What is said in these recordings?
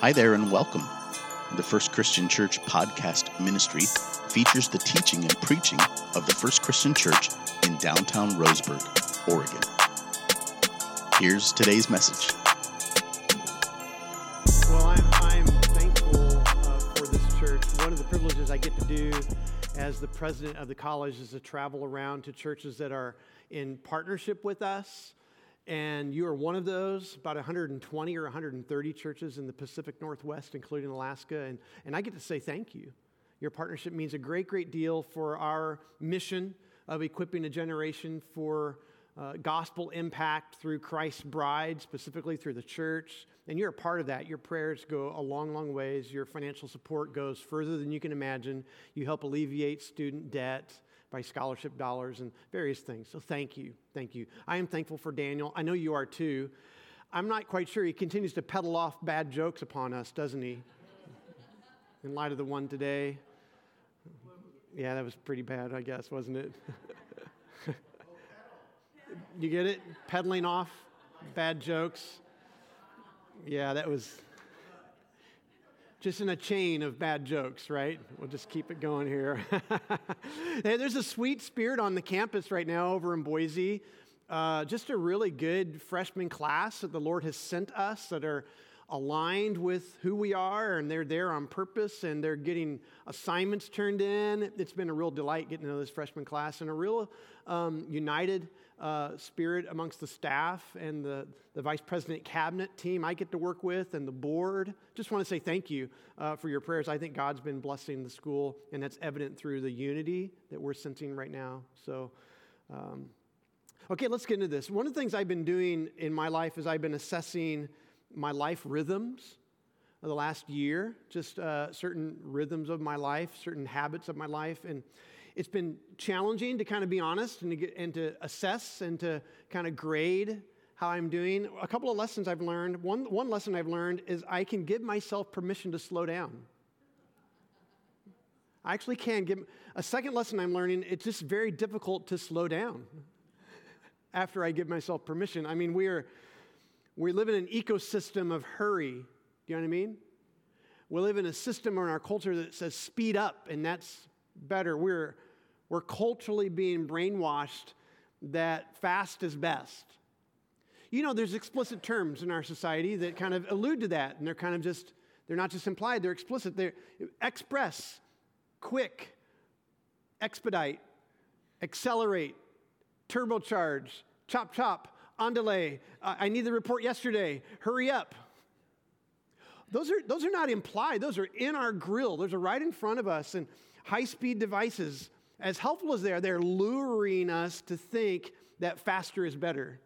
Hi there and welcome. The First Christian Church podcast ministry features the teaching and preaching of the First Christian Church in downtown Roseburg, Oregon. Here's today's message. Well, I'm, I'm thankful uh, for this church. One of the privileges I get to do as the president of the college is to travel around to churches that are in partnership with us. And you are one of those, about 120 or 130 churches in the Pacific Northwest, including Alaska. And, and I get to say thank you. Your partnership means a great, great deal for our mission of equipping a generation for uh, gospel impact through Christ's bride, specifically through the church. And you're a part of that. Your prayers go a long, long ways. Your financial support goes further than you can imagine. You help alleviate student debt by scholarship dollars and various things. So thank you. Thank you. I am thankful for Daniel. I know you are too. I'm not quite sure. He continues to peddle off bad jokes upon us, doesn't he? In light of the one today. Yeah, that was pretty bad, I guess, wasn't it? you get it? Peddling off bad jokes. Yeah, that was just in a chain of bad jokes, right? We'll just keep it going here. there's a sweet spirit on the campus right now over in Boise. Uh, just a really good freshman class that the Lord has sent us that are aligned with who we are and they're there on purpose and they're getting assignments turned in. It's been a real delight getting to know this freshman class and a real um, united uh, spirit amongst the staff and the, the vice president cabinet team I get to work with and the board. Just want to say thank you uh, for your prayers. I think God's been blessing the school, and that's evident through the unity that we're sensing right now. So, um, okay, let's get into this. One of the things I've been doing in my life is I've been assessing my life rhythms the last year, just uh, certain rhythms of my life, certain habits of my life. And it's been challenging to kind of be honest and to, get, and to assess and to kind of grade how I'm doing. A couple of lessons I've learned. One, one lesson I've learned is I can give myself permission to slow down. I actually can give. A second lesson I'm learning, it's just very difficult to slow down after I give myself permission. I mean, we are, we live in an ecosystem of hurry. Do you know what I mean? We live in a system or in our culture that says speed up, and that's better. We're we're culturally being brainwashed that fast is best. You know, there's explicit terms in our society that kind of allude to that, and they're kind of just, they're not just implied, they're explicit. They're express, quick, expedite, accelerate, turbocharge, chop chop, on delay, uh, I need the report yesterday, hurry up. Those are, those are not implied, those are in our grill, those are right in front of us. And high speed devices as helpful as they are, they're luring us to think that faster is better.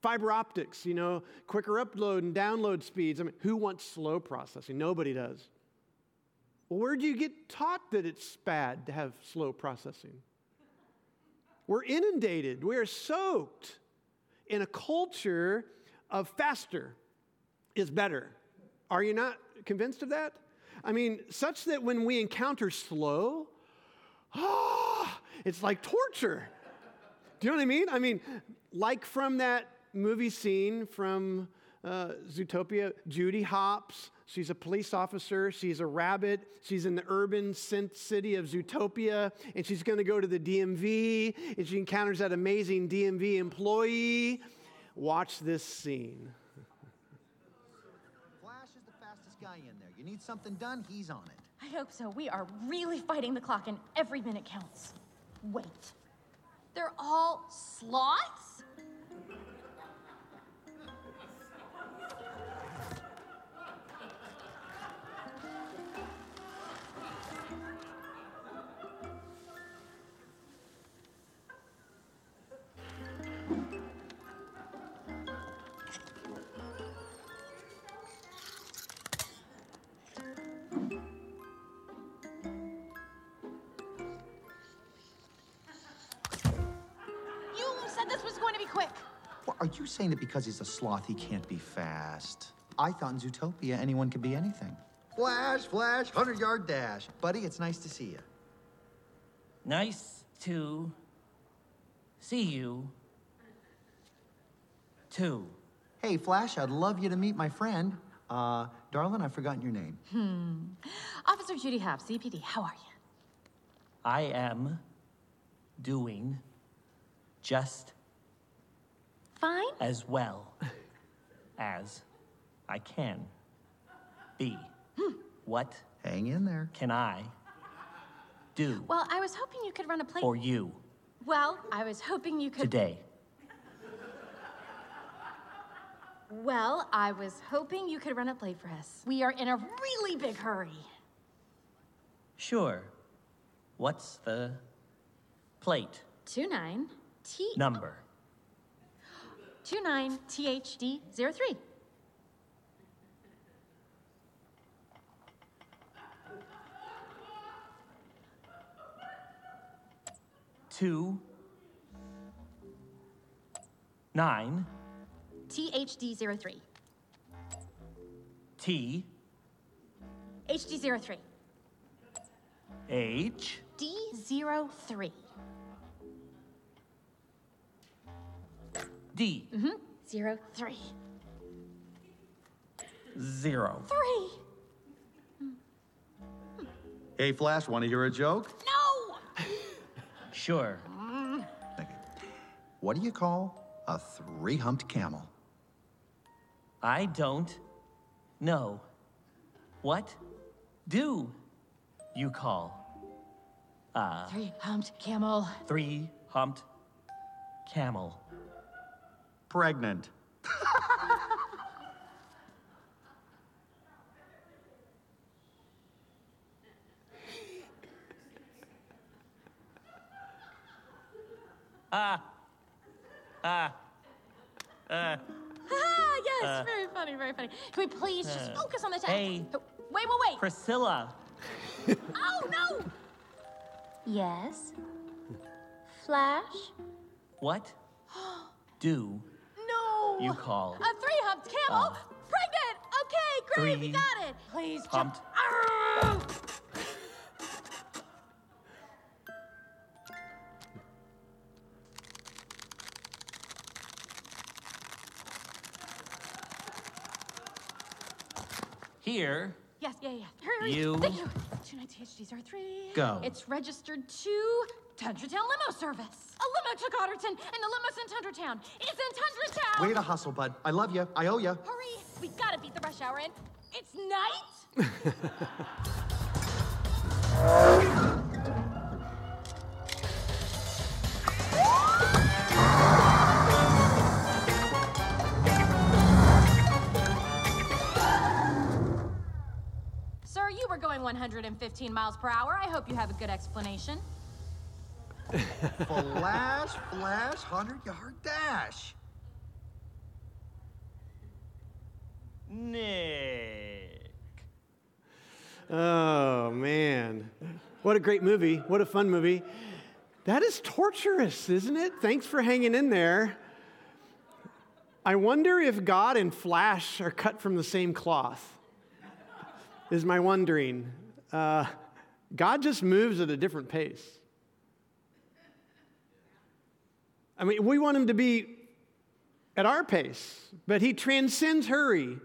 Fiber optics, you know, quicker upload and download speeds. I mean, who wants slow processing? Nobody does. Well, where do you get taught that it's bad to have slow processing? We're inundated, we're soaked in a culture of faster is better. Are you not convinced of that? I mean, such that when we encounter slow, ah, it's like torture. Do you know what I mean? I mean, like from that movie scene from uh, Zootopia, Judy Hopps. She's a police officer. She's a rabbit. She's in the urban city of Zootopia, and she's going to go to the DMV, and she encounters that amazing DMV employee. Watch this scene. Flash is the fastest guy in there. You need something done, he's on it. I hope so. We are really fighting the clock, and every minute counts. Wait. They're all sloths? Are you saying that because he's a sloth, he can't be fast? I thought in Zootopia anyone could be anything. Flash, flash, 100 yard dash. Buddy, it's nice to see you. Nice to see you, too. Hey, Flash, I'd love you to meet my friend. Uh, darling, I've forgotten your name. Hmm. Officer Judy Hopps, ZPD, how are you? I am doing just Fine? as well as I can be. Hmm. What Hang in there. can I do Well, I was hoping you could run a play. for you Well, I was hoping you could. today? Well, I was hoping you could run a play for us. We are in a really big hurry. Sure. What's the plate 29 T number? 29 THD 03. Two, nine, THD 03. T, HD 03. H, D mm-hmm. 03. D, 03. zero. 3. Hey, Flash, want to hear a joke? No! Sure. Okay. What do you call a three humped camel? I don't know. What do you call a Three humped camel. three humped camel? Pregnant. Ah, Ah. Ah. yes, very funny, very funny. Can we please just focus on the text? hey. Oh, Wait, wait, wait. Priscilla. Oh, no! Yes. Flash? What do No! You call A three humped camel? Uh, Pregnant! Okay, great, we got it. Please, Arrgh! here? Yes, yeah, yeah. Hurry. You- Thank you. 29THD03. Go. It's registered to Tundra Limo Service. Limo took Otterton, and the limo's in Tundra Town. It's in Tundra Town. Way to hustle, bud. I love you. I owe you. Hurry! We gotta beat the rush hour in. It's night. Sir, you were going 115 miles per hour. I hope you have a good explanation. Flash, flash, 100 yard dash. Nick. Oh, man. What a great movie. What a fun movie. That is torturous, isn't it? Thanks for hanging in there. I wonder if God and Flash are cut from the same cloth, is my wondering. Uh, God just moves at a different pace. I mean, we want him to be at our pace, but he transcends hurry.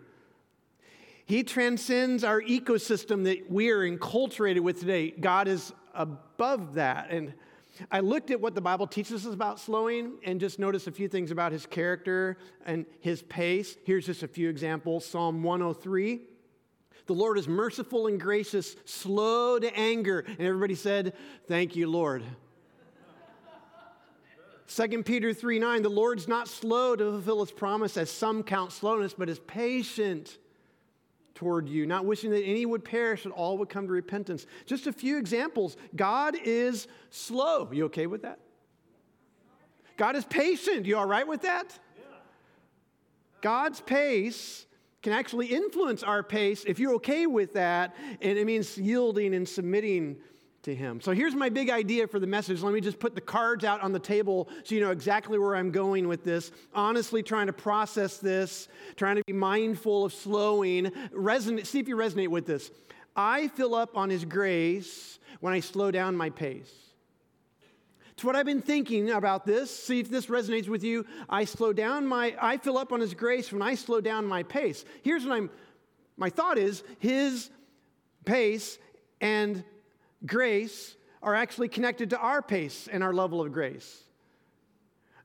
He transcends our ecosystem that we are enculturated with today. God is above that. And I looked at what the Bible teaches us about slowing and just noticed a few things about his character and his pace. Here's just a few examples Psalm 103. The Lord is merciful and gracious, slow to anger. And everybody said, Thank you, Lord. 2 Peter 3 9, the Lord's not slow to fulfill his promise, as some count slowness, but is patient toward you, not wishing that any would perish, that all would come to repentance. Just a few examples. God is slow. You okay with that? God is patient. You all right with that? God's pace can actually influence our pace if you're okay with that, and it means yielding and submitting to Him. So here's my big idea for the message. Let me just put the cards out on the table so you know exactly where I'm going with this. Honestly, trying to process this, trying to be mindful of slowing. Resonate, see if you resonate with this. I fill up on His grace when I slow down my pace. It's what I've been thinking about this. See if this resonates with you. I slow down my, I fill up on His grace when I slow down my pace. Here's what I'm My thought is his pace and grace are actually connected to our pace and our level of grace.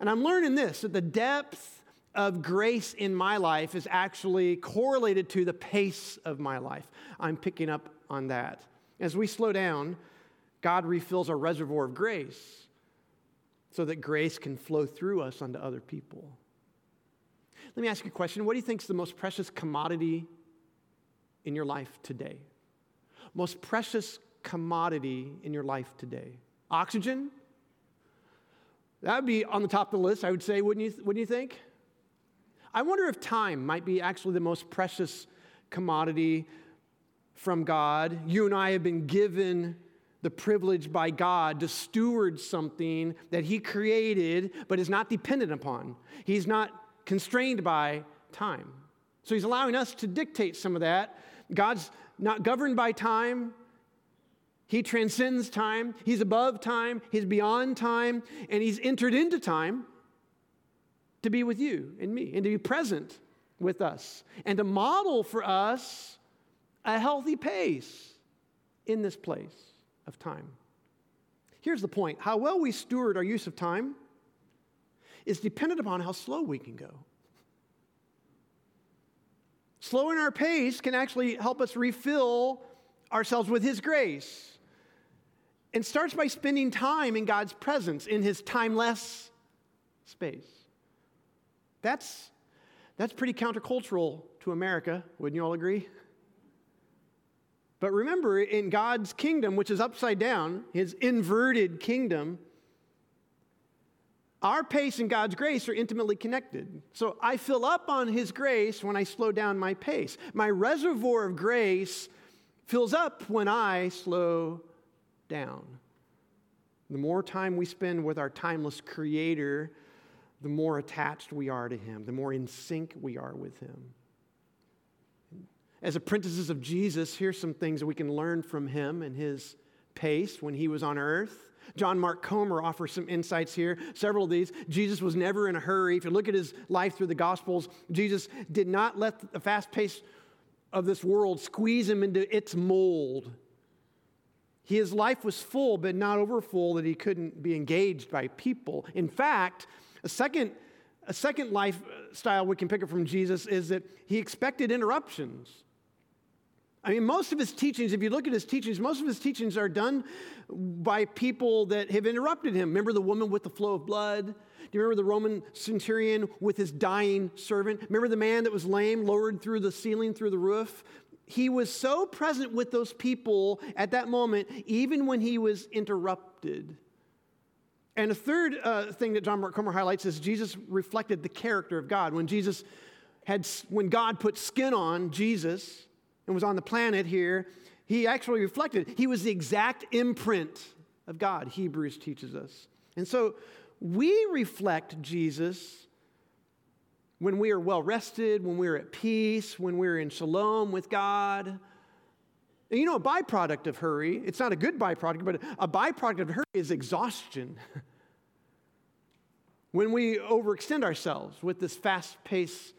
And I'm learning this that the depth of grace in my life is actually correlated to the pace of my life. I'm picking up on that. As we slow down, God refills our reservoir of grace so that grace can flow through us onto other people. Let me ask you a question. What do you think is the most precious commodity in your life today? Most precious commodity in your life today? Oxygen? That would be on the top of the list, I would say, wouldn't you, wouldn't you think? I wonder if time might be actually the most precious commodity from God. You and I have been given the privilege by God to steward something that He created but is not dependent upon. He's not constrained by time. So He's allowing us to dictate some of that. God's not governed by time. He transcends time. He's above time. He's beyond time. And He's entered into time to be with you and me and to be present with us and to model for us a healthy pace in this place of time. Here's the point how well we steward our use of time is dependent upon how slow we can go. Slowing our pace can actually help us refill ourselves with His grace. And starts by spending time in God's presence, in His timeless space. That's, that's pretty countercultural to America, wouldn't you all agree? But remember, in God's kingdom, which is upside down, his inverted kingdom, our pace and God's grace are intimately connected. So I fill up on his grace when I slow down my pace. My reservoir of grace fills up when I slow down. The more time we spend with our timeless creator, the more attached we are to him, the more in sync we are with him. As apprentices of Jesus, here's some things we can learn from him and his pace when he was on earth. John Mark Comer offers some insights here. Several of these. Jesus was never in a hurry. If you look at his life through the Gospels, Jesus did not let the fast pace of this world squeeze him into its mold. His life was full, but not overfull that he couldn't be engaged by people. In fact, a second, a second lifestyle we can pick up from Jesus is that he expected interruptions. I mean, most of his teachings, if you look at his teachings, most of his teachings are done by people that have interrupted him. Remember the woman with the flow of blood? Do you remember the Roman centurion with his dying servant? Remember the man that was lame, lowered through the ceiling, through the roof? He was so present with those people at that moment, even when he was interrupted. And a third uh, thing that John Mark Comer highlights is Jesus reflected the character of God. When Jesus had, when God put skin on Jesus, and was on the planet here, he actually reflected. He was the exact imprint of God, Hebrews teaches us. And so we reflect Jesus when we are well rested, when we're at peace, when we're in shalom with God. And you know, a byproduct of hurry, it's not a good byproduct, but a byproduct of hurry is exhaustion. when we overextend ourselves with this fast paced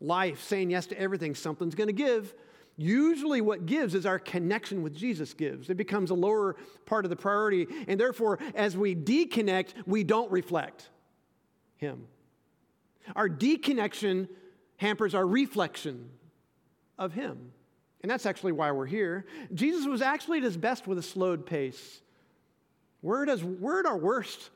life, saying yes to everything, something's going to give. Usually, what gives is our connection with Jesus gives. It becomes a lower part of the priority. And therefore, as we deconnect, we don't reflect Him. Our deconnection hampers our reflection of Him. And that's actually why we're here. Jesus was actually at his best with a slowed pace. We're at, we're at our worst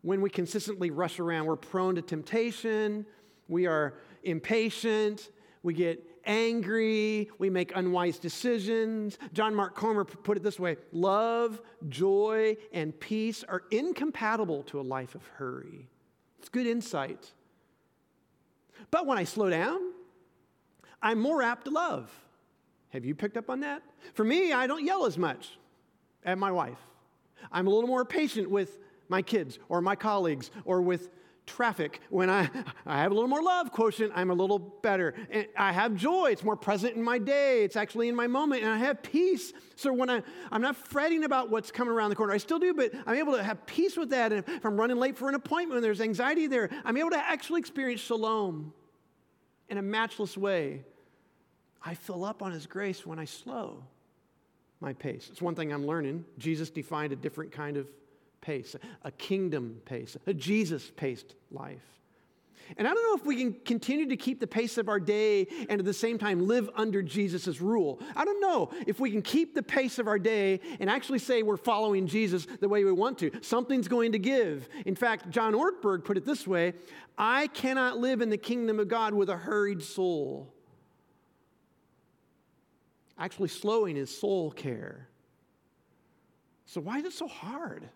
when we consistently rush around. We're prone to temptation, we are impatient, we get angry, we make unwise decisions. John Mark Comer put it this way love, joy, and peace are incompatible to a life of hurry. It's good insight. But when I slow down, I'm more apt to love. Have you picked up on that? For me, I don't yell as much at my wife. I'm a little more patient with my kids or my colleagues or with traffic. When I, I have a little more love quotient, I'm a little better. And I have joy. It's more present in my day. It's actually in my moment. And I have peace. So when I, I'm not fretting about what's coming around the corner, I still do, but I'm able to have peace with that. And if I'm running late for an appointment and there's anxiety there, I'm able to actually experience shalom in a matchless way. I fill up on His grace when I slow my pace. It's one thing I'm learning. Jesus defined a different kind of pace, a kingdom pace, a Jesus paced life. And I don't know if we can continue to keep the pace of our day and at the same time live under Jesus' rule. I don't know if we can keep the pace of our day and actually say we're following Jesus the way we want to. Something's going to give. In fact, John Ortberg put it this way I cannot live in the kingdom of God with a hurried soul. Actually, slowing is soul care. So, why is it so hard?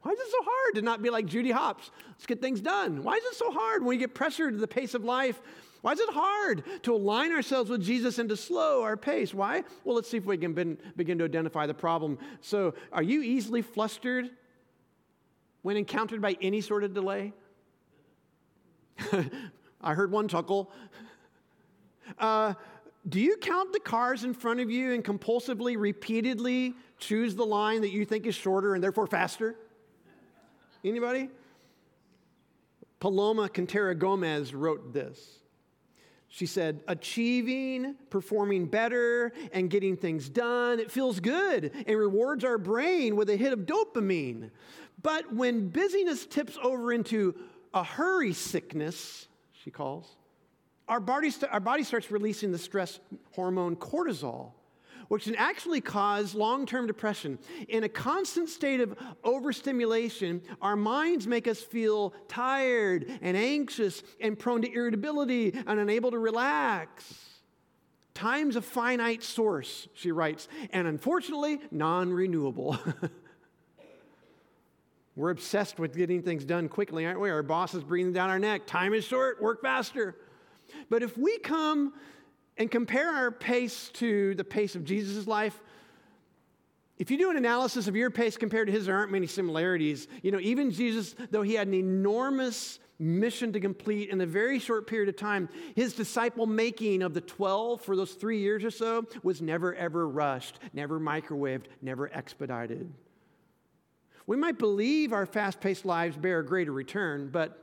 Why is it so hard to not be like Judy Hopps? Let's get things done. Why is it so hard when we get pressured to the pace of life? Why is it hard to align ourselves with Jesus and to slow our pace? Why? Well, let's see if we can bin, begin to identify the problem. So, are you easily flustered when encountered by any sort of delay? I heard one chuckle. Uh, do you count the cars in front of you and compulsively, repeatedly choose the line that you think is shorter and therefore faster? Anybody? Paloma Quintero Gomez wrote this. She said, achieving, performing better, and getting things done, it feels good and rewards our brain with a hit of dopamine. But when busyness tips over into a hurry sickness, she calls, our body, st- our body starts releasing the stress hormone cortisol which can actually cause long term depression. In a constant state of overstimulation, our minds make us feel tired and anxious and prone to irritability and unable to relax. Time's a finite source, she writes, and unfortunately, non renewable. We're obsessed with getting things done quickly, aren't we? Our boss is breathing down our neck. Time is short, work faster. But if we come and compare our pace to the pace of Jesus' life, if you do an analysis of your pace compared to his, there aren't many similarities. You know, even Jesus, though he had an enormous mission to complete in a very short period of time, his disciple making of the 12 for those three years or so was never, ever rushed, never microwaved, never expedited. We might believe our fast paced lives bear a greater return, but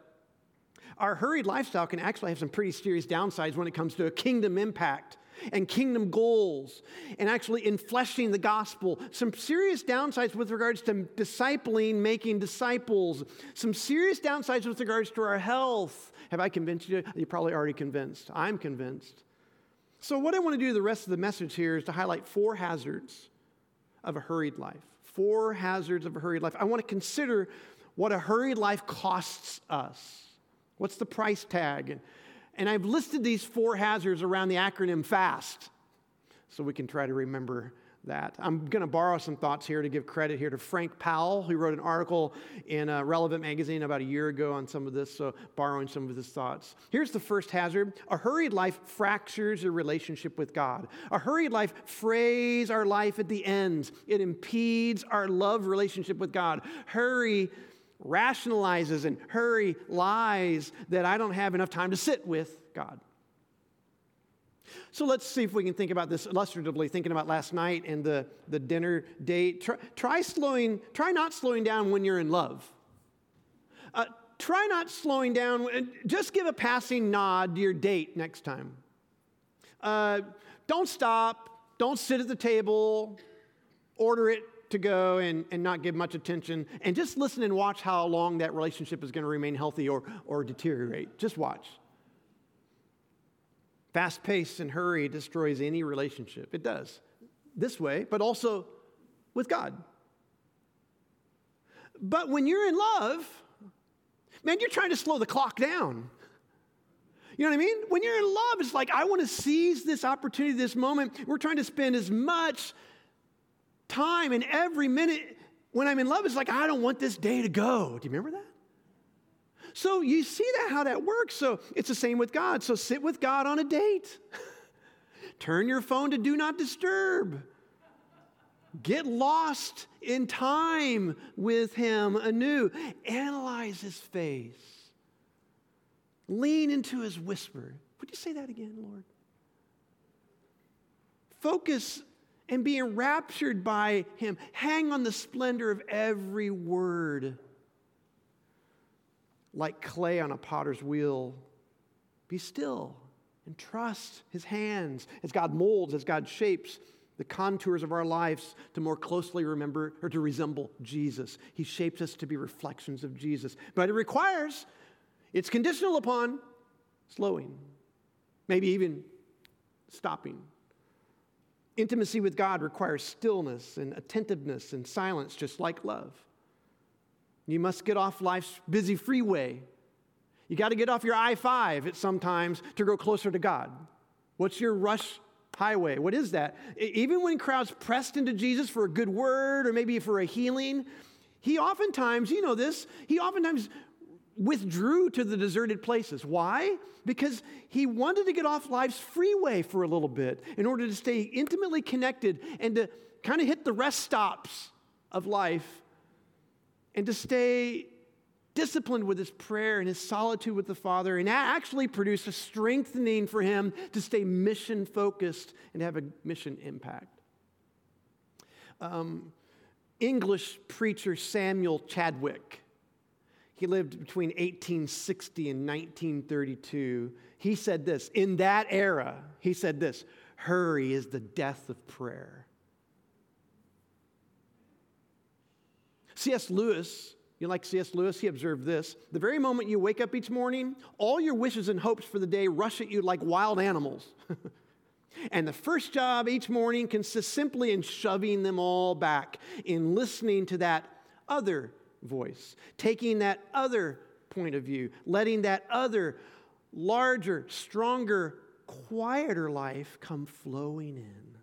our hurried lifestyle can actually have some pretty serious downsides when it comes to a kingdom impact and kingdom goals and actually infleshing the gospel. Some serious downsides with regards to discipling, making disciples. Some serious downsides with regards to our health. Have I convinced you? You're probably already convinced. I'm convinced. So, what I want to do the rest of the message here is to highlight four hazards of a hurried life. Four hazards of a hurried life. I want to consider what a hurried life costs us. What's the price tag? And I've listed these four hazards around the acronym FAST so we can try to remember that. I'm going to borrow some thoughts here to give credit here to Frank Powell, who wrote an article in a Relevant magazine about a year ago on some of this, so borrowing some of his thoughts. Here's the first hazard a hurried life fractures your relationship with God. A hurried life frays our life at the ends, it impedes our love relationship with God. Hurry rationalizes and hurry lies that I don't have enough time to sit with God. So let's see if we can think about this illustratively, thinking about last night and the, the dinner date. Try, try slowing, try not slowing down when you're in love. Uh, try not slowing down, just give a passing nod to your date next time. Uh, don't stop, don't sit at the table, order it to go and, and not give much attention and just listen and watch how long that relationship is going to remain healthy or, or deteriorate. Just watch. Fast pace and hurry destroys any relationship. It does. This way, but also with God. But when you're in love, man, you're trying to slow the clock down. You know what I mean? When you're in love, it's like, I want to seize this opportunity, this moment. We're trying to spend as much time and every minute when I'm in love, it's like, I don't want this day to go. Do you remember that? So you see that how that works. So it's the same with God. So sit with God on a date. Turn your phone to do not disturb. Get lost in time with him anew. Analyze his face. Lean into his whisper. Would you say that again, Lord? Focus and be enraptured by him. Hang on the splendor of every word. Like clay on a potter's wheel, be still and trust his hands as God molds, as God shapes the contours of our lives to more closely remember or to resemble Jesus. He shapes us to be reflections of Jesus. But it requires, it's conditional upon slowing, maybe even stopping. Intimacy with God requires stillness and attentiveness and silence, just like love. You must get off life's busy freeway. You got to get off your I 5 at sometimes to grow closer to God. What's your rush highway? What is that? Even when crowds pressed into Jesus for a good word or maybe for a healing, he oftentimes, you know this, he oftentimes withdrew to the deserted places. Why? Because he wanted to get off life's freeway for a little bit in order to stay intimately connected and to kind of hit the rest stops of life and to stay disciplined with his prayer and his solitude with the Father, and actually produce a strengthening for him to stay mission focused and have a mission impact. Um, English preacher Samuel Chadwick, he lived between 1860 and 1932. He said this In that era, he said this hurry is the death of prayer. C.S. Lewis you like C.S. Lewis? He observed this. The very moment you wake up each morning, all your wishes and hopes for the day rush at you like wild animals. and the first job each morning consists simply in shoving them all back, in listening to that other voice, taking that other point of view, letting that other larger, stronger, quieter life come flowing in.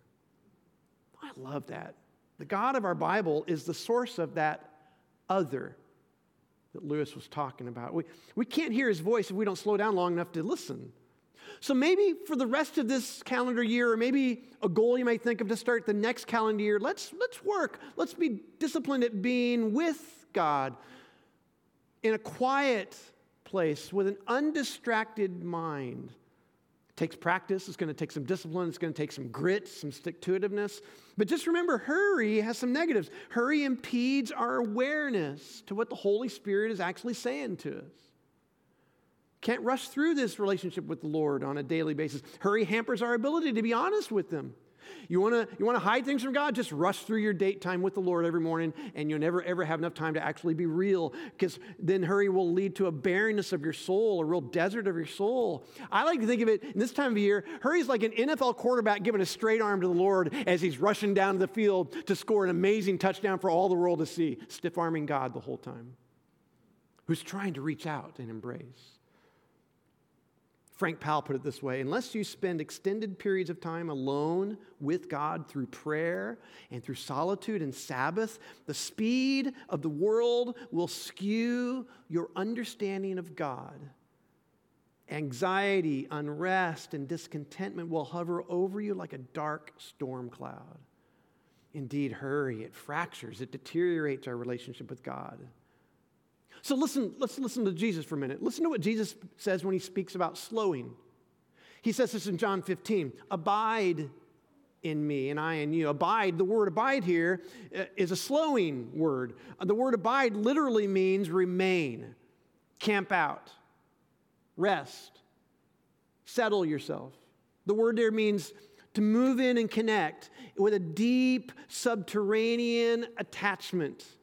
I love that. The God of our Bible is the source of that other that Lewis was talking about. We, we can't hear his voice if we don't slow down long enough to listen. So maybe for the rest of this calendar year, or maybe a goal you might think of to start the next calendar year, let's, let's work. Let's be disciplined at being with God in a quiet place with an undistracted mind takes practice, it's going to take some discipline, it's going to take some grit, some stick to itiveness. But just remember, hurry has some negatives. Hurry impedes our awareness to what the Holy Spirit is actually saying to us. Can't rush through this relationship with the Lord on a daily basis. Hurry hampers our ability to be honest with Him. You want to you wanna hide things from God? Just rush through your date time with the Lord every morning, and you'll never, ever have enough time to actually be real, because then hurry will lead to a barrenness of your soul, a real desert of your soul. I like to think of it in this time of year, hurry's like an NFL quarterback giving a straight arm to the Lord as he's rushing down to the field to score an amazing touchdown for all the world to see, stiff arming God the whole time, who's trying to reach out and embrace. Frank Powell put it this way unless you spend extended periods of time alone with God through prayer and through solitude and Sabbath, the speed of the world will skew your understanding of God. Anxiety, unrest, and discontentment will hover over you like a dark storm cloud. Indeed, hurry, it fractures, it deteriorates our relationship with God. So listen, let's listen to Jesus for a minute. Listen to what Jesus says when he speaks about slowing. He says this in John 15 Abide in me and I in you. Abide, the word abide here uh, a slowing word. The word abide literally means remain, camp out, rest, settle yourself. The word there means to move in and connect with a deep subterranean attachment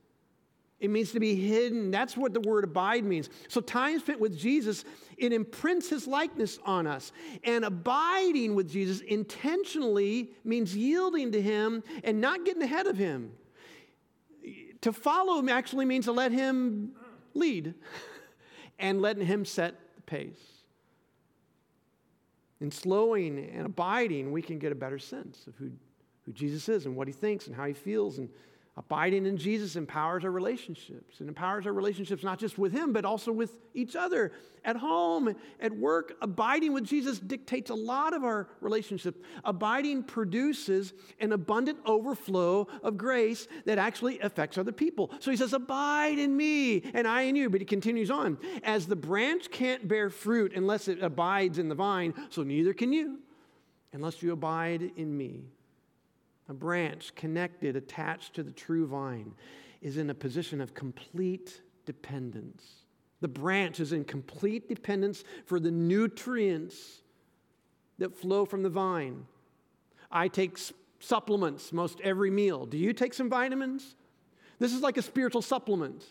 it means to be hidden. That's what the word abide means. So, time spent with Jesus, it imprints his likeness on us. And abiding with Jesus intentionally means yielding to him and not getting ahead of him. To follow him actually means to let him lead and letting him set the pace. In slowing and abiding, we can get a better sense of who, who Jesus is and what he thinks and how he feels and Abiding in Jesus empowers our relationships. and empowers our relationships not just with Him, but also with each other at home, at work. Abiding with Jesus dictates a lot of our relationships. Abiding produces an abundant overflow of grace that actually affects other people. So He says, Abide in me and I in you. But He continues on. As the branch can't bear fruit unless it abides in the vine, so neither can you unless you abide in me. A branch connected, attached to the true vine, is in a position of complete dependence. The branch is in complete dependence for the nutrients that flow from the vine. I take supplements most every meal. Do you take some vitamins? This is like a spiritual supplement.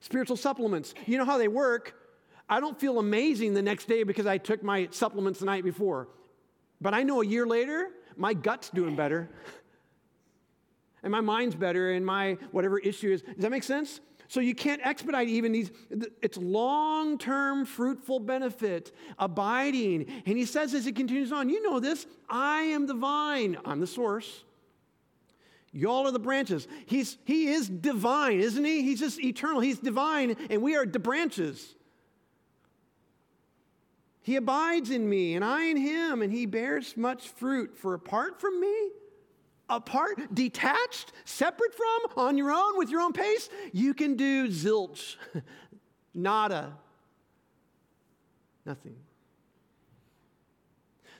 Spiritual supplements. You know how they work? I don't feel amazing the next day because I took my supplements the night before. But I know a year later, my gut's doing better. and my mind's better, and my whatever issue is. Does that make sense? So you can't expedite even these, it's long term fruitful benefit, abiding. And he says as he continues on, you know this, I am the vine, I'm the source. Y'all are the branches. He's, he is divine, isn't he? He's just eternal. He's divine, and we are the branches. He abides in me, and I in him, and he bears much fruit. For apart from me, apart, detached, separate from, on your own, with your own pace, you can do zilch, nada, nothing.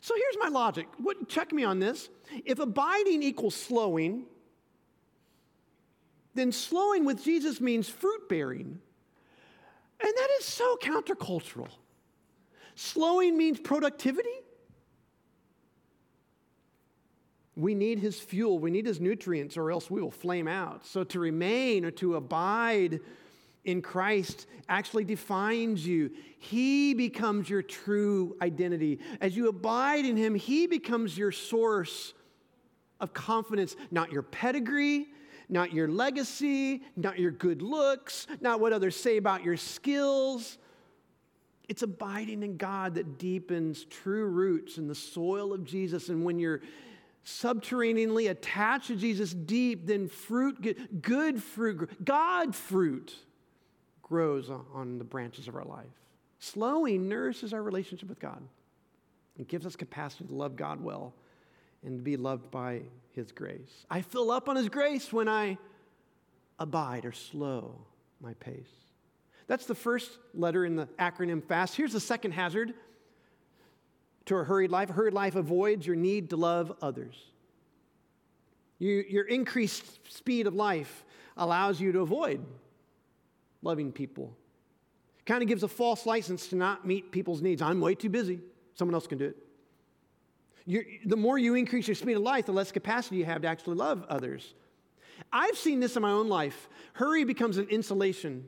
So here's my logic. What, check me on this. If abiding equals slowing, then slowing with Jesus means fruit bearing. And that is so countercultural. Slowing means productivity. We need his fuel, we need his nutrients, or else we will flame out. So to remain or to abide in Christ actually defines you. He becomes your true identity. As you abide in him, he becomes your source of confidence, not your pedigree, not your legacy, not your good looks, not what others say about your skills. It's abiding in God that deepens true roots in the soil of Jesus. And when you're subterraneanly attached to Jesus deep, then fruit, good fruit, God fruit grows on the branches of our life. Slowing nourishes our relationship with God. It gives us capacity to love God well and to be loved by His grace. I fill up on His grace when I abide or slow my pace. That's the first letter in the acronym FAST. Here's the second hazard to a hurried life. A hurried life avoids your need to love others. You, your increased speed of life allows you to avoid loving people. Kind of gives a false license to not meet people's needs. I'm way too busy. Someone else can do it. You're, the more you increase your speed of life, the less capacity you have to actually love others. I've seen this in my own life. Hurry becomes an insulation.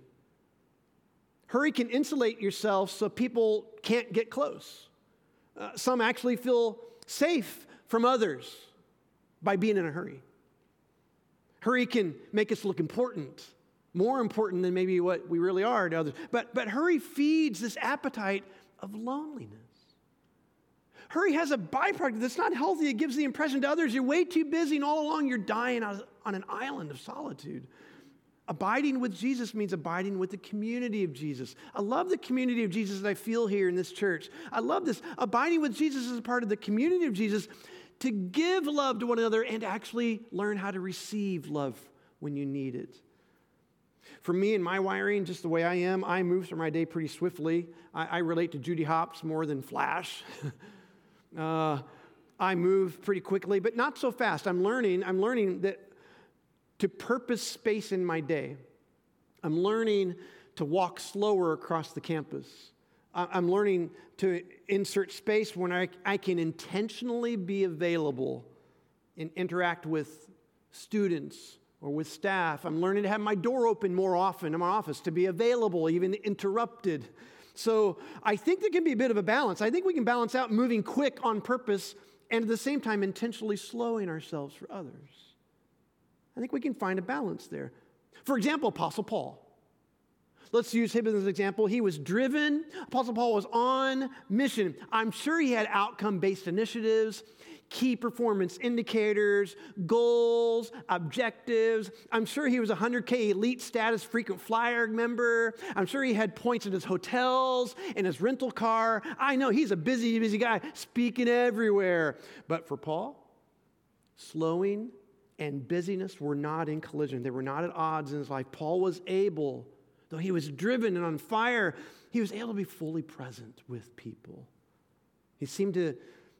Hurry can insulate yourself so people can't get close. Uh, some actually feel safe from others by being in a hurry. Hurry can make us look important, more important than maybe what we really are to others. But, but hurry feeds this appetite of loneliness. Hurry has a byproduct that's not healthy. It gives the impression to others you're way too busy, and all along you're dying on an island of solitude. Abiding with Jesus means abiding with the community of Jesus. I love the community of Jesus that I feel here in this church. I love this. Abiding with Jesus is a part of the community of Jesus to give love to one another and actually learn how to receive love when you need it. For me and my wiring, just the way I am, I move through my day pretty swiftly. I, I relate to Judy Hopps more than Flash. uh, I move pretty quickly, but not so fast. I'm learning, I'm learning that to purpose space in my day. I'm learning to walk slower across the campus. I'm learning to insert space when I, I can intentionally be available and interact with students or with staff. I'm learning to have my door open more often in my office, to be available, even interrupted. So I think there can be a bit of a balance. I think we can balance out moving quick on purpose and at the same time intentionally slowing ourselves for others. I think we can find a balance there. For example, Apostle Paul. Let's use him as an example. He was driven, Apostle Paul was on mission. I'm sure he had outcome based initiatives, key performance indicators, goals, objectives. I'm sure he was a 100K elite status frequent flyer member. I'm sure he had points in his hotels, in his rental car. I know he's a busy, busy guy, speaking everywhere. But for Paul, slowing and busyness were not in collision. They were not at odds in his life. Paul was able, though he was driven and on fire, he was able to be fully present with people. He seemed to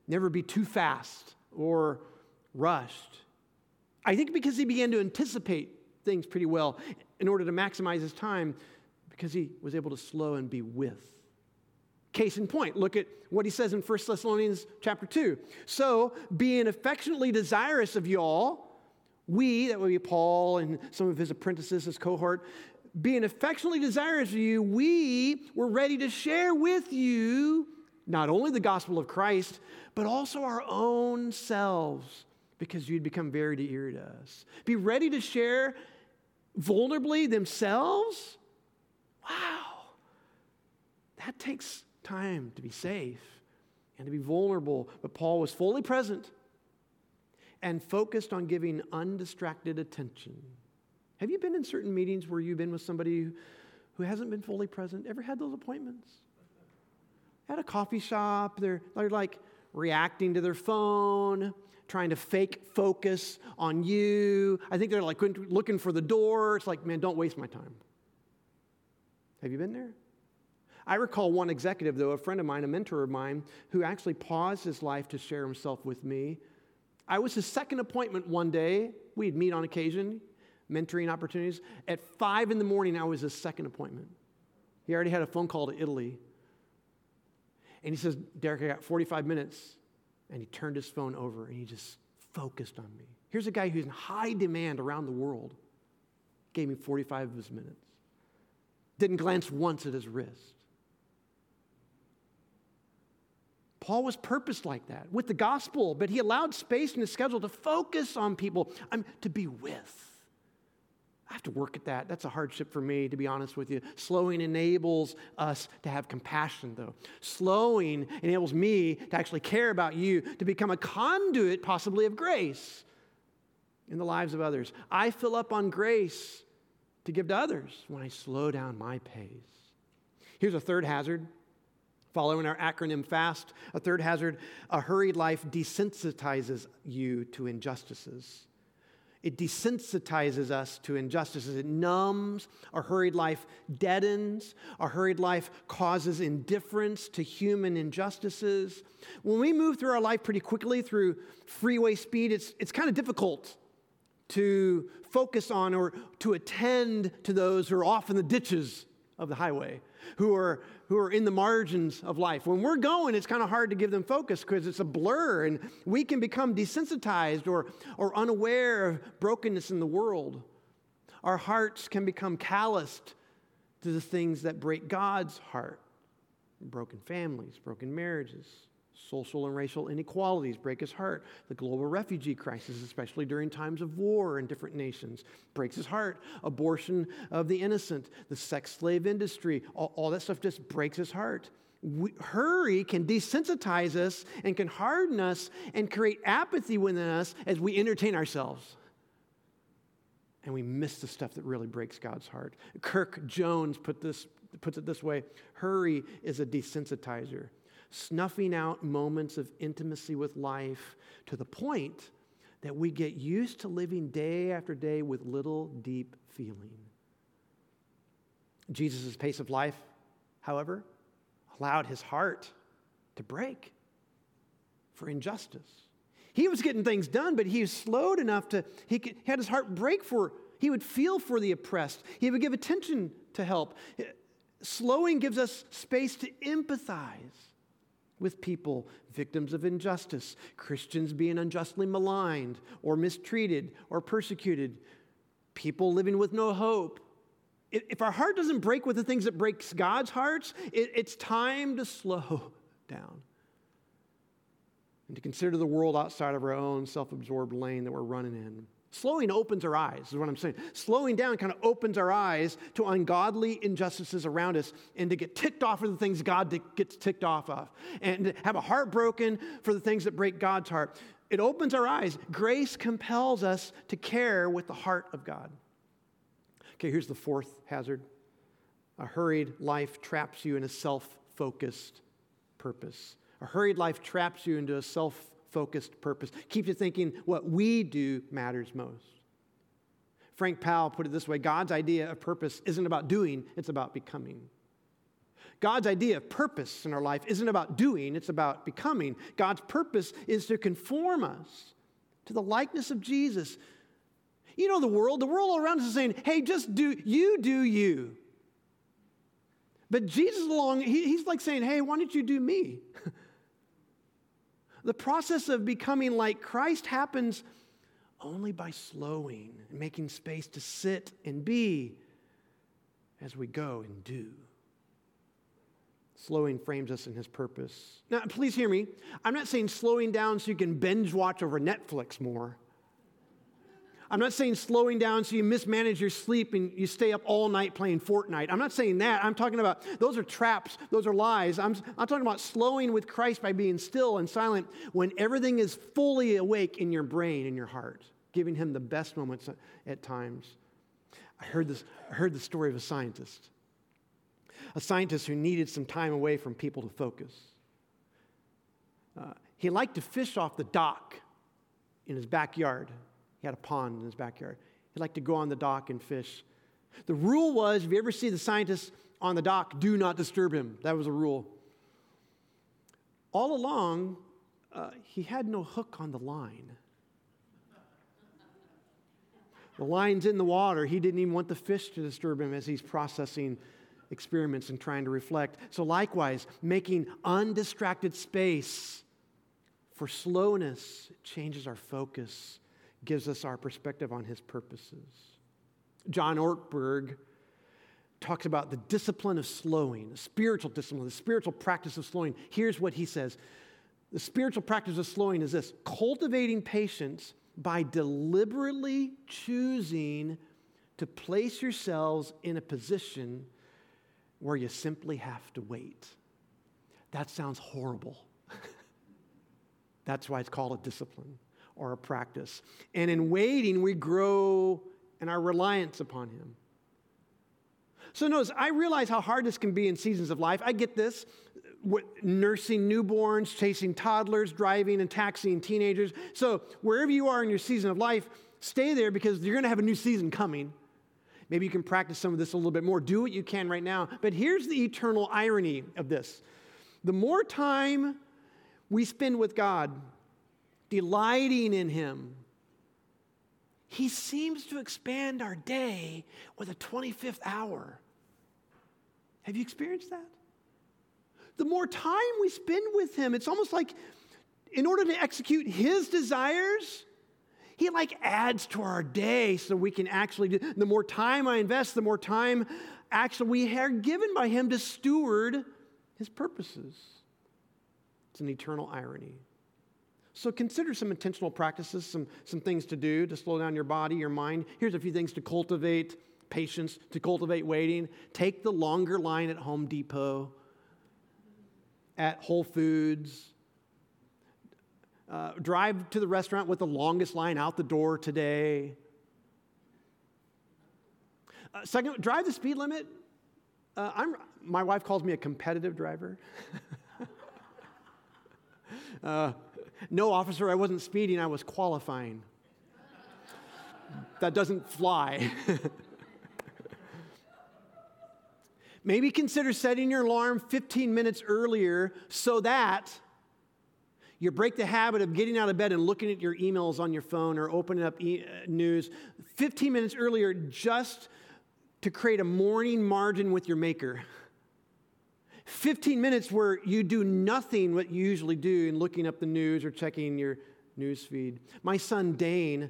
never be too fast or rushed. I think because he began to anticipate things pretty well in order to maximize his time, because he was able to slow and be with Case in point, look at what he says in 1 Thessalonians chapter 2. So, being affectionately desirous of y'all, we, that would be Paul and some of his apprentices, his cohort, being affectionately desirous of you, we were ready to share with you not only the gospel of Christ, but also our own selves, because you'd become very dear to us. Be ready to share vulnerably themselves? Wow. That takes time to be safe and to be vulnerable. But Paul was fully present and focused on giving undistracted attention. Have you been in certain meetings where you've been with somebody who hasn't been fully present? Ever had those appointments? At a coffee shop, they're, they're like reacting to their phone, trying to fake focus on you. I think they're like looking for the door. It's like, man, don't waste my time. Have you been there? I recall one executive, though, a friend of mine, a mentor of mine, who actually paused his life to share himself with me. I was his second appointment one day. We'd meet on occasion, mentoring opportunities. At five in the morning, I was his second appointment. He already had a phone call to Italy. And he says, Derek, I got 45 minutes. And he turned his phone over and he just focused on me. Here's a guy who's in high demand around the world. Gave me 45 of his minutes. Didn't glance once at his wrist. Paul was purposed like that with the gospel, but he allowed space in his schedule to focus on people, I'm, to be with. I have to work at that. That's a hardship for me, to be honest with you. Slowing enables us to have compassion, though. Slowing enables me to actually care about you, to become a conduit, possibly, of grace in the lives of others. I fill up on grace to give to others when I slow down my pace. Here's a third hazard. Following our acronym FAST, a third hazard, a hurried life desensitizes you to injustices. It desensitizes us to injustices. It numbs. Our hurried life deadens. Our hurried life causes indifference to human injustices. When we move through our life pretty quickly through freeway speed, it's, it's kind of difficult to focus on or to attend to those who are off in the ditches of the highway, who are, who are in the margins of life. When we're going, it's kind of hard to give them focus because it's a blur and we can become desensitized or, or unaware of brokenness in the world. Our hearts can become calloused to the things that break God's heart broken families, broken marriages, Social and racial inequalities break his heart. The global refugee crisis, especially during times of war in different nations, breaks his heart. Abortion of the innocent, the sex slave industry, all, all that stuff just breaks his heart. We, hurry can desensitize us and can harden us and create apathy within us as we entertain ourselves. And we miss the stuff that really breaks God's heart. Kirk Jones put this, puts it this way hurry is a desensitizer snuffing out moments of intimacy with life to the point that we get used to living day after day with little deep feeling. Jesus' pace of life, however, allowed his heart to break for injustice. He was getting things done, but he was slowed enough to, he, could, he had his heart break for, he would feel for the oppressed. He would give attention to help. Slowing gives us space to empathize with people, victims of injustice, Christians being unjustly maligned or mistreated or persecuted, people living with no hope. If our heart doesn't break with the things that breaks God's hearts, it's time to slow down and to consider the world outside of our own self absorbed lane that we're running in. Slowing opens our eyes, is what I'm saying. Slowing down kind of opens our eyes to ungodly injustices around us and to get ticked off of the things God gets ticked off of and have a heart broken for the things that break God's heart. It opens our eyes. Grace compels us to care with the heart of God. Okay, here's the fourth hazard a hurried life traps you in a self focused purpose. A hurried life traps you into a self focused purpose. Keeps you thinking what we do matters most. Frank Powell put it this way God's idea of purpose isn't about doing, it's about becoming. God's idea of purpose in our life isn't about doing, it's about becoming. God's purpose is to conform us to the likeness of Jesus. You know, the world, the world around us is saying, hey, just do, you do you. But Jesus along, he, he's like saying, hey, why don't you do me? the process of becoming like Christ happens only by slowing and making space to sit and be as we go and do. Slowing frames us in his purpose. Now, please hear me. I'm not saying slowing down so you can binge watch over Netflix more. I'm not saying slowing down so you mismanage your sleep and you stay up all night playing Fortnite. I'm not saying that. I'm talking about those are traps, those are lies. I'm, I'm talking about slowing with Christ by being still and silent when everything is fully awake in your brain and your heart, giving Him the best moments at times. I heard, this, I heard the story of a scientist, a scientist who needed some time away from people to focus. Uh, he liked to fish off the dock in his backyard. He had a pond in his backyard. He liked to go on the dock and fish. The rule was if you ever see the scientist on the dock, do not disturb him. That was a rule. All along, uh, he had no hook on the line. The line's in the water. He didn't even want the fish to disturb him as he's processing experiments and trying to reflect. So, likewise, making undistracted space for slowness changes our focus gives us our perspective on his purposes. John Ortberg talks about the discipline of slowing, spiritual discipline, the spiritual practice of slowing. Here's what he says The spiritual practice of slowing is this cultivating patience by deliberately choosing to place yourselves in a position where you simply have to wait. That sounds horrible. That's why it's called a discipline or a practice. And in waiting, we grow in our reliance upon Him. So, notice, I realize how hard this can be in seasons of life. I get this nursing newborns, chasing toddlers, driving and taxiing teenagers. So, wherever you are in your season of life, stay there because you're going to have a new season coming. Maybe you can practice some of this a little bit more. Do what you can right now. But here's the eternal irony of this the more time we spend with God, delighting in Him, He seems to expand our day with a 25th hour. Have you experienced that? The more time we spend with Him, it's almost like in order to execute His desires, He like adds to our day so we can actually do. The more time I invest, the more time actually we are given by Him to steward His purposes. It's an eternal irony. So consider some intentional practices, some, some things to do to slow down your body, your mind. Here's a few things to cultivate patience, to cultivate waiting. Take the longer line at Home Depot, at Whole Foods. Uh, drive to the restaurant with the longest line out the door today. Uh, second, drive the speed limit. Uh, I'm, my wife calls me a competitive driver. No, officer, I wasn't speeding, I was qualifying. that doesn't fly. Maybe consider setting your alarm 15 minutes earlier so that you break the habit of getting out of bed and looking at your emails on your phone or opening up e- uh, news 15 minutes earlier just to create a morning margin with your maker. 15 minutes where you do nothing what you usually do in looking up the news or checking your news feed. My son Dane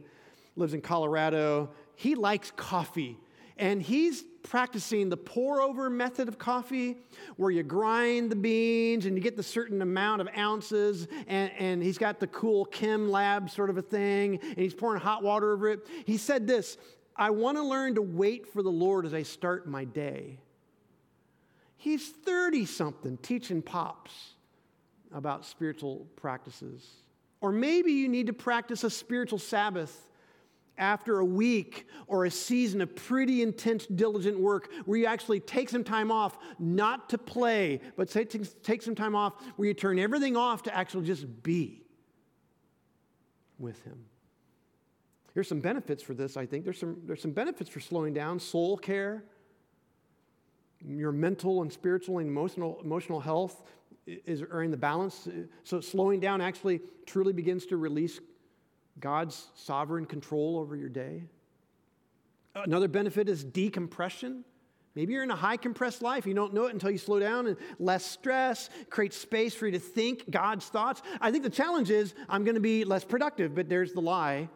lives in Colorado. He likes coffee, and he's practicing the pour over method of coffee where you grind the beans and you get the certain amount of ounces and, and he's got the cool chem lab sort of a thing and he's pouring hot water over it he said this i want to learn to wait for the lord as i start my day He's 30 something teaching pops about spiritual practices. Or maybe you need to practice a spiritual Sabbath after a week or a season of pretty intense, diligent work where you actually take some time off, not to play, but take, some time off where you turn everything off to actually just be with Him. Here's some benefits for this, I think. There's some, there's some benefits for slowing down soul care your mental and spiritual and emotional, emotional health is in the balance. So slowing down actually truly begins to release God's sovereign control over your day. Another benefit is decompression. Maybe you're in a high compressed life. You don't know it until you slow down and less stress creates space for you to think God's thoughts. I think the challenge is I'm going to be less productive, but there's the lie.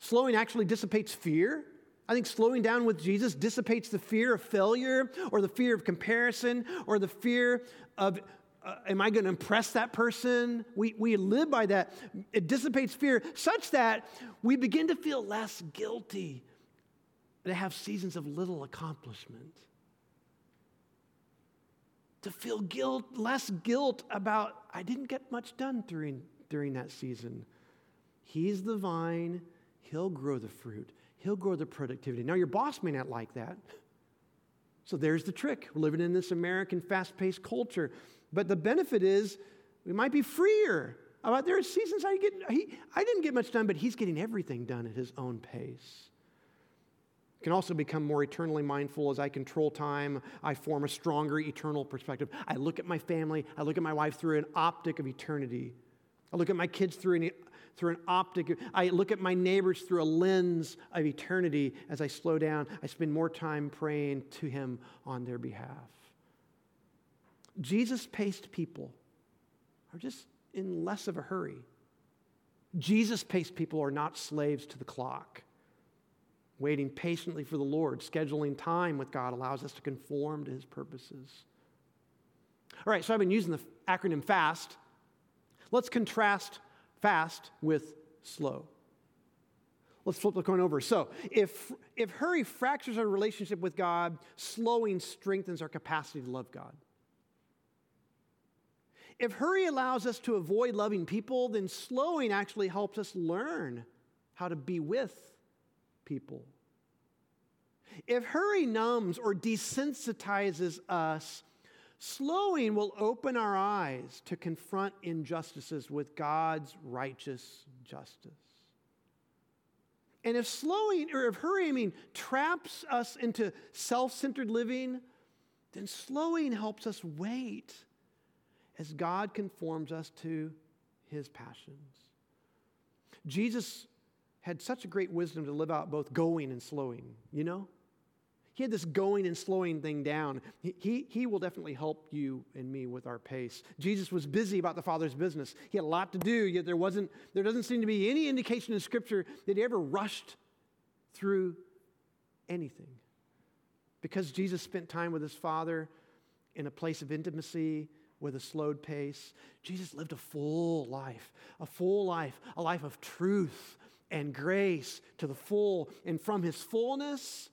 Slowing actually dissipates fear. I think slowing down with Jesus dissipates the fear of failure or the fear of comparison or the fear of uh, am I going to impress that person? We, we live by that. It dissipates fear such that we begin to feel less guilty to have seasons of little accomplishment. To feel guilt, less guilt about, I didn't get much done during, during that season. He's the vine, He'll grow the fruit, He'll grow the productivity. Now, your boss may not like that. So there's the trick. We're living in this American fast paced culture. But the benefit is we might be freer. About there are seasons I get, he, I didn't get much done, but he's getting everything done at his own pace can also become more eternally mindful as I control time. I form a stronger eternal perspective. I look at my family, I look at my wife through an optic of eternity. I look at my kids through an, through an optic. I look at my neighbors through a lens of eternity as I slow down. I spend more time praying to Him on their behalf. Jesus paced people are just in less of a hurry. Jesus paced people are not slaves to the clock waiting patiently for the Lord, scheduling time with God allows us to conform to his purposes. All right, so I've been using the acronym FAST. Let's contrast fast with slow. Let's flip the coin over. So, if, if hurry fractures our relationship with God, slowing strengthens our capacity to love God. If hurry allows us to avoid loving people, then slowing actually helps us learn how to be with people. If hurry numbs or desensitizes us, slowing will open our eyes to confront injustices with God's righteous justice. And if slowing or if hurrying traps us into self centered living, then slowing helps us wait as God conforms us to his passions. Jesus had such a great wisdom to live out both going and slowing, you know? He had this going and slowing thing down. He, he, he, will definitely help you and me with our pace. Jesus was busy about the Father's business. He had a lot to do, yet there, wasn't, there doesn't seem to be any indication in Scripture that he ever rushed through anything. Because Jesus spent time with his Father in a place of intimacy with a slowed pace, Jesus lived a full life, a full life, a life of truth, and grace to the full. And from his fullness,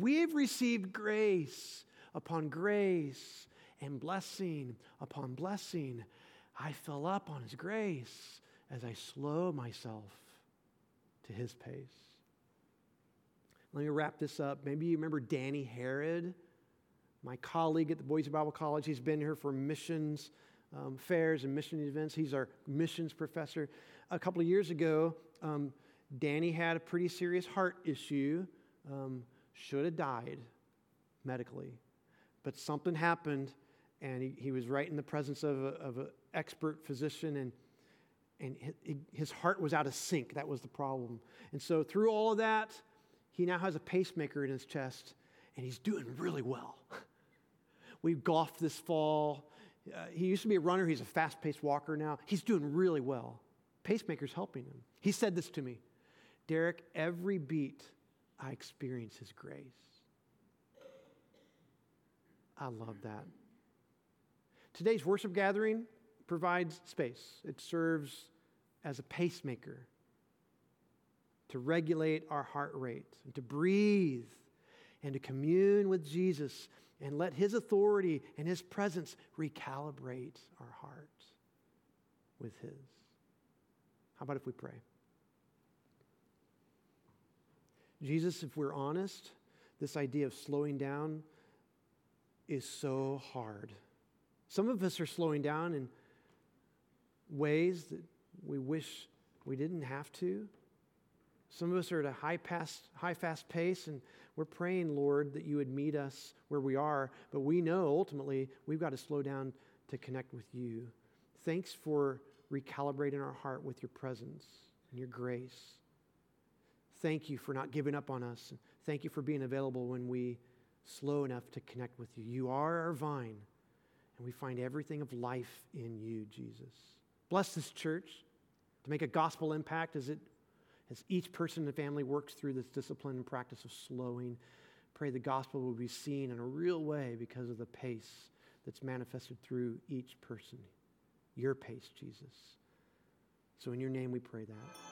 we've received grace upon grace and blessing upon blessing. I fill up on his grace as I slow myself to his pace. Let me wrap this up. Maybe you remember Danny Herod, my colleague at the Boise Bible College. He's been here for missions um, fairs and mission events. He's our missions professor. A couple of years ago, um, Danny had a pretty serious heart issue, um, should have died medically. But something happened, and he, he was right in the presence of, an expert physician, and, and his heart was out of sync. That was the problem. And so, through all of that, he now has a pacemaker in his chest, and he's doing really well. we golfed this fall. Uh, he used to be a runner, he's a fast paced walker now. He's doing really well. Pacemaker's helping him. He said this to me Derek, every beat I experience His grace. I love that. Today's worship gathering provides space, it serves as a pacemaker to regulate our heart rate, and to breathe, and to commune with Jesus and let His authority and His presence recalibrate our heart with His. How about if we pray? Jesus, if we're honest, this idea of slowing down is so hard. Some of us are slowing down in ways that we wish we didn't have to. Some of us are at a high, past, high fast pace, and we're praying, Lord, that you would meet us where we are. But we know ultimately we've got to slow down to connect with you. Thanks for recalibrating our heart with your presence and your grace. Thank you for not giving up on us. Thank you for being available when we slow enough to connect with you. You are our vine, and we find everything of life in you, Jesus. Bless this church to make a gospel impact as it as each person in the family works through this discipline and practice of slowing. Pray the gospel will be seen in a real way because of the pace that's manifested through each person. Your pace, Jesus. So in your name we pray that.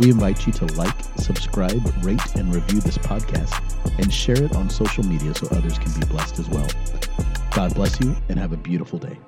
we invite you to like, subscribe, rate, and review this podcast and share it on social media so others can be blessed as well. God bless you and have a beautiful day.